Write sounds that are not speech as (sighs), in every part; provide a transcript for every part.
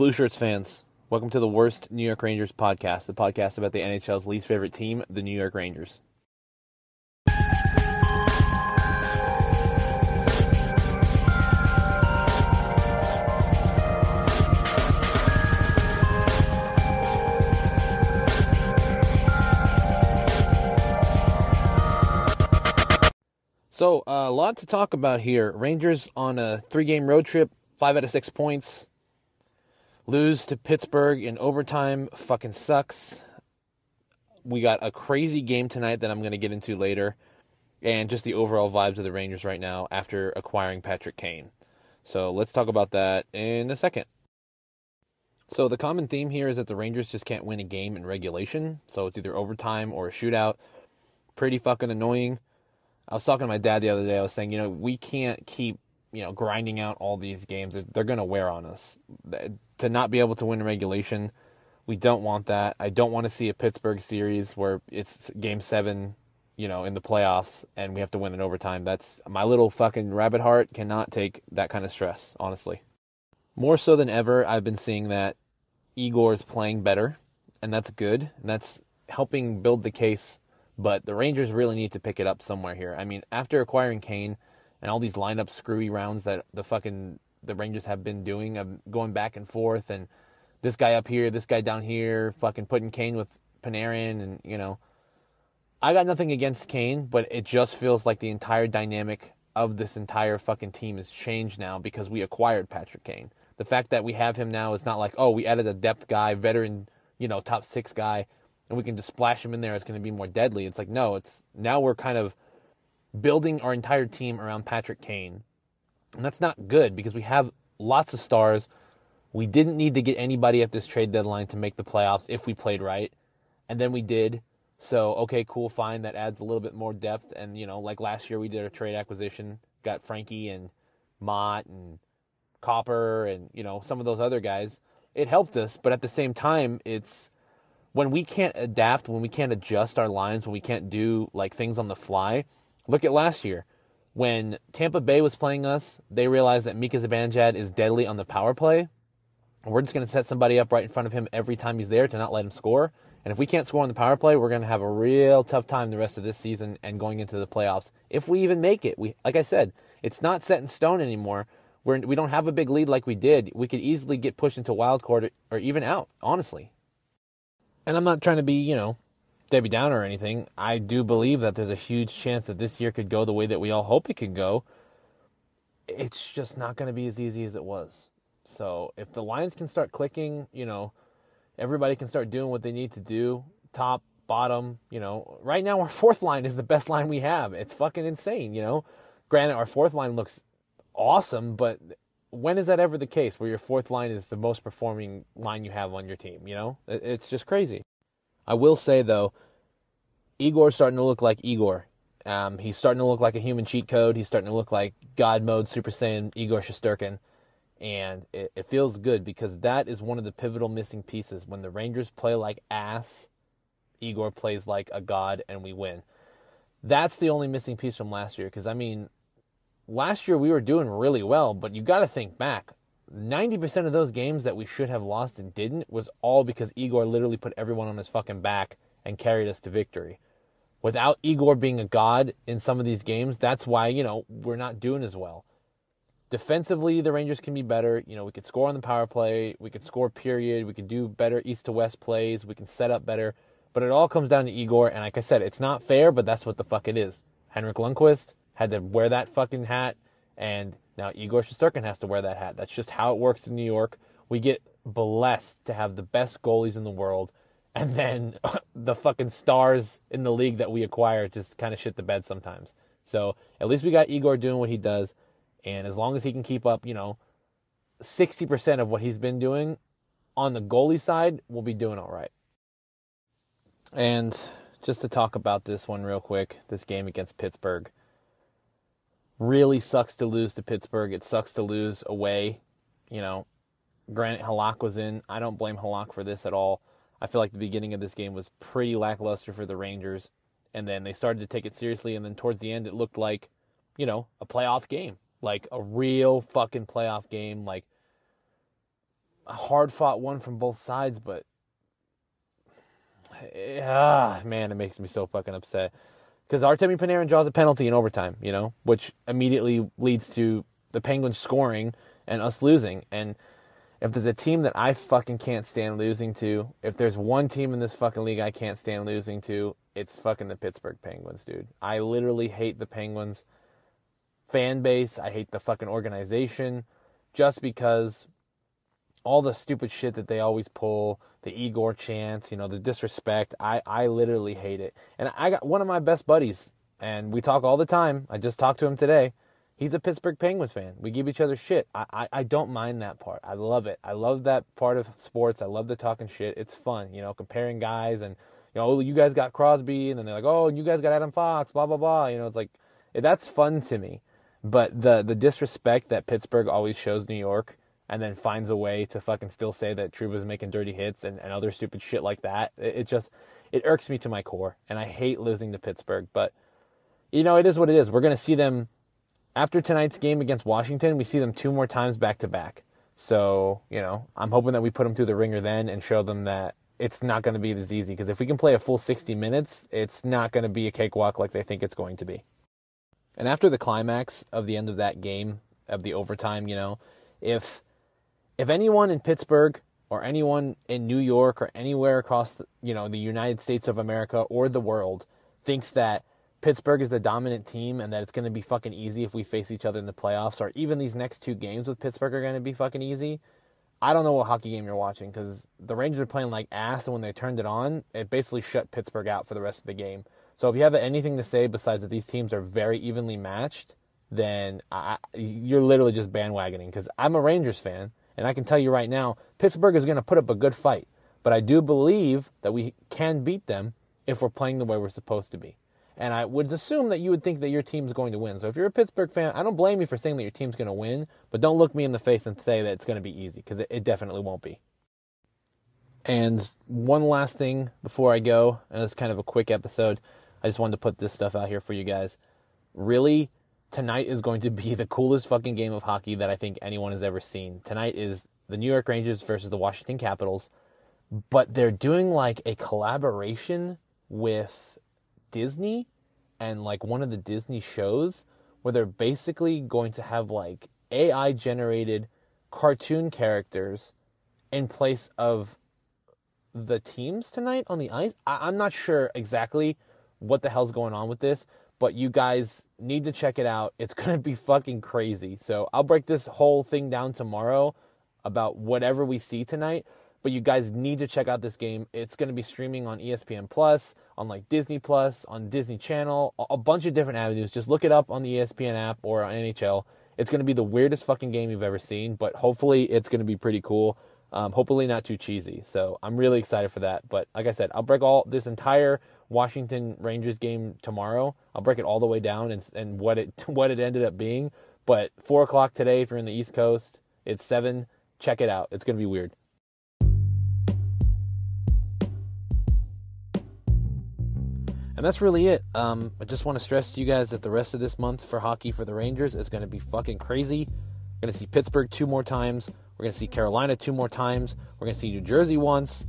Blue Shirts fans, welcome to the Worst New York Rangers podcast, the podcast about the NHL's least favorite team, the New York Rangers. So, uh, a lot to talk about here. Rangers on a three game road trip, five out of six points. Lose to Pittsburgh in overtime fucking sucks. We got a crazy game tonight that I'm going to get into later. And just the overall vibes of the Rangers right now after acquiring Patrick Kane. So, let's talk about that in a second. So, the common theme here is that the Rangers just can't win a game in regulation. So, it's either overtime or a shootout. Pretty fucking annoying. I was talking to my dad the other day. I was saying, you know, we can't keep, you know, grinding out all these games. They're going to wear on us. To not be able to win regulation, we don't want that. I don't want to see a Pittsburgh series where it's game seven, you know, in the playoffs and we have to win in overtime. That's my little fucking rabbit heart cannot take that kind of stress, honestly. More so than ever, I've been seeing that Igor is playing better, and that's good. And that's helping build the case but the Rangers really need to pick it up somewhere here. I mean, after acquiring Kane and all these lineup screwy rounds that the fucking the Rangers have been doing, of going back and forth, and this guy up here, this guy down here, fucking putting Kane with Panarin, and you know, I got nothing against Kane, but it just feels like the entire dynamic of this entire fucking team has changed now because we acquired Patrick Kane. The fact that we have him now is not like, oh, we added a depth guy, veteran, you know, top six guy and we can just splash him in there, it's going to be more deadly. It's like, no, it's now we're kind of building our entire team around Patrick Kane. And that's not good because we have lots of stars. We didn't need to get anybody at this trade deadline to make the playoffs if we played right. And then we did. So, okay, cool, fine. That adds a little bit more depth. And, you know, like last year we did a trade acquisition, got Frankie and Motte and Copper and, you know, some of those other guys. It helped us, but at the same time, it's when we can't adapt, when we can't adjust our lines, when we can't do like things on the fly, look at last year. When Tampa Bay was playing us, they realized that Mika Zibanejad is deadly on the power play. We're just going to set somebody up right in front of him every time he's there to not let him score. And if we can't score on the power play, we're going to have a real tough time the rest of this season and going into the playoffs. If we even make it, we like I said, it's not set in stone anymore. We're, we don't have a big lead like we did. We could easily get pushed into wild card or even out, honestly and I'm not trying to be, you know, Debbie Downer or anything. I do believe that there's a huge chance that this year could go the way that we all hope it can go. It's just not going to be as easy as it was. So if the lines can start clicking, you know, everybody can start doing what they need to do, top, bottom, you know, right now our (laughs) fourth line is the best line we have. It's fucking insane, you know. Granted, our fourth line looks awesome, but when is that ever the case where your fourth line is the most performing line you have on your team? You know, it's just crazy. I will say though, Igor's starting to look like Igor. Um, he's starting to look like a human cheat code. He's starting to look like God mode Super Saiyan Igor Shesterkin. And it, it feels good because that is one of the pivotal missing pieces. When the Rangers play like ass, Igor plays like a god and we win. That's the only missing piece from last year. Because, I mean, last year we were doing really well, but you got to think back. 90% of those games that we should have lost and didn't was all because Igor literally put everyone on his fucking back and carried us to victory. Without Igor being a god in some of these games, that's why, you know, we're not doing as well. Defensively, the Rangers can be better. You know, we could score on the power play, we could score period, we could do better east to west plays, we can set up better. But it all comes down to Igor, and like I said, it's not fair, but that's what the fuck it is. Henrik Lundqvist, had to wear that fucking hat, and now Igor Shesterkin has to wear that hat. That's just how it works in New York. We get blessed to have the best goalies in the world, and then (laughs) the fucking stars in the league that we acquire just kind of shit the bed sometimes. So at least we got Igor doing what he does, and as long as he can keep up, you know, 60% of what he's been doing on the goalie side, we'll be doing all right. And just to talk about this one real quick, this game against Pittsburgh. Really sucks to lose to Pittsburgh. It sucks to lose away. You know, granted, Halak was in. I don't blame Halak for this at all. I feel like the beginning of this game was pretty lackluster for the Rangers. And then they started to take it seriously. And then towards the end, it looked like, you know, a playoff game. Like a real fucking playoff game. Like, a hard fought one from both sides, but (sighs) ah, man, it makes me so fucking upset because Artemi Panarin draws a penalty in overtime, you know, which immediately leads to the Penguins scoring and us losing. And if there's a team that I fucking can't stand losing to, if there's one team in this fucking league I can't stand losing to, it's fucking the Pittsburgh Penguins, dude. I literally hate the Penguins fan base. I hate the fucking organization just because all the stupid shit that they always pull, the Igor chants, you know, the disrespect. I, I literally hate it. And I got one of my best buddies, and we talk all the time. I just talked to him today. He's a Pittsburgh Penguins fan. We give each other shit. I, I, I don't mind that part. I love it. I love that part of sports. I love the talking shit. It's fun, you know, comparing guys and, you know, oh, you guys got Crosby, and then they're like, oh, you guys got Adam Fox, blah, blah, blah. You know, it's like, that's fun to me. But the, the disrespect that Pittsburgh always shows New York and then finds a way to fucking still say that Trouba's making dirty hits and, and other stupid shit like that. It, it just it irks me to my core, and I hate losing to Pittsburgh. But you know, it is what it is. We're gonna see them after tonight's game against Washington. We see them two more times back to back. So you know, I'm hoping that we put them through the ringer then and show them that it's not going to be as easy. Because if we can play a full 60 minutes, it's not going to be a cakewalk like they think it's going to be. And after the climax of the end of that game, of the overtime, you know, if if anyone in Pittsburgh or anyone in New York or anywhere across the, you know the United States of America or the world thinks that Pittsburgh is the dominant team and that it's going to be fucking easy if we face each other in the playoffs or even these next two games with Pittsburgh are going to be fucking easy. I don't know what hockey game you're watching because the Rangers are playing like ass, and when they turned it on, it basically shut Pittsburgh out for the rest of the game. So if you have anything to say besides that these teams are very evenly matched, then I, you're literally just bandwagoning because I'm a Rangers fan and I can tell you right now, Pittsburgh is going to put up a good fight. But I do believe that we can beat them if we're playing the way we're supposed to be. And I would assume that you would think that your team's going to win. So if you're a Pittsburgh fan, I don't blame you for saying that your team's going to win, but don't look me in the face and say that it's going to be easy because it, it definitely won't be. And one last thing before I go, and it's kind of a quick episode. I just wanted to put this stuff out here for you guys. Really, tonight is going to be the coolest fucking game of hockey that I think anyone has ever seen. Tonight is the New York Rangers versus the Washington Capitals, but they're doing like a collaboration with Disney and like one of the Disney shows where they're basically going to have like AI generated cartoon characters in place of the teams tonight on the ice. I- am not sure exactly what the hell's going on with this, but you guys need to check it out. It's (laughs) going to be fucking crazy. So I'll break this whole thing down tomorrow about whatever we see tonight. But you guys need to check out this game. It's going to be streaming on ESPN Plus, on like Disney Plus, on Disney Channel, a bunch of different avenues. Just look it up on the ESPN app or on NHL. It's going to be the weirdest fucking game you've ever seen, but hopefully it's going to be pretty cool. Um, hopefully not too cheesy. So I'm really excited for that. But like I said, I'll break all this entire Washington Rangers game tomorrow. I'll break it all the way down and and what it (laughs) what it ended up being. But four o'clock today, if you're in the East Coast, it's seven. Check it out. It's gonna be weird. And that's really it. Um, I just want to stress to you guys that the rest of this month for hockey for the Rangers is going to be fucking crazy. Going to see Pittsburgh two more times. We're going to see Carolina two more times. We're going to see New Jersey once.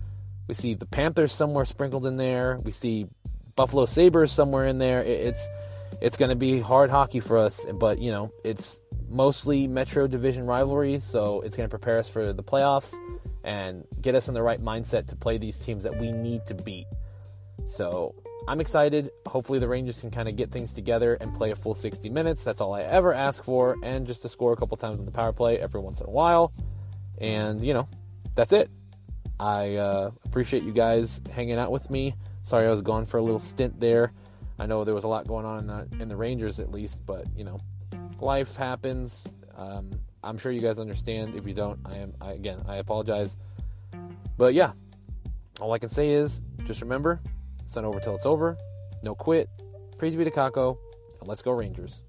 We see the Panthers somewhere sprinkled in there. We see Buffalo Sabres somewhere in there. It's it's going to be hard hockey for us, but you know it's mostly Metro Division rivalries, so it's going to prepare us for the playoffs and get us in the right mindset to play these teams that we need to beat. So I'm excited. Hopefully, the Rangers can kind of get things together and play a full 60 minutes. That's all I ever ask for, and just to score a couple times on the power play every once in a while. And you know, that's it. I uh, appreciate you guys hanging out with me. Sorry I was gone for a little stint there. I know there was a lot going on in the in the Rangers at least, but you know, life happens. Um, I'm sure you guys understand. If you don't, I am I, again. I apologize. But yeah, all I can say is just remember, it's not over till it's over. No quit. Praise be to Kakko, and let's go Rangers.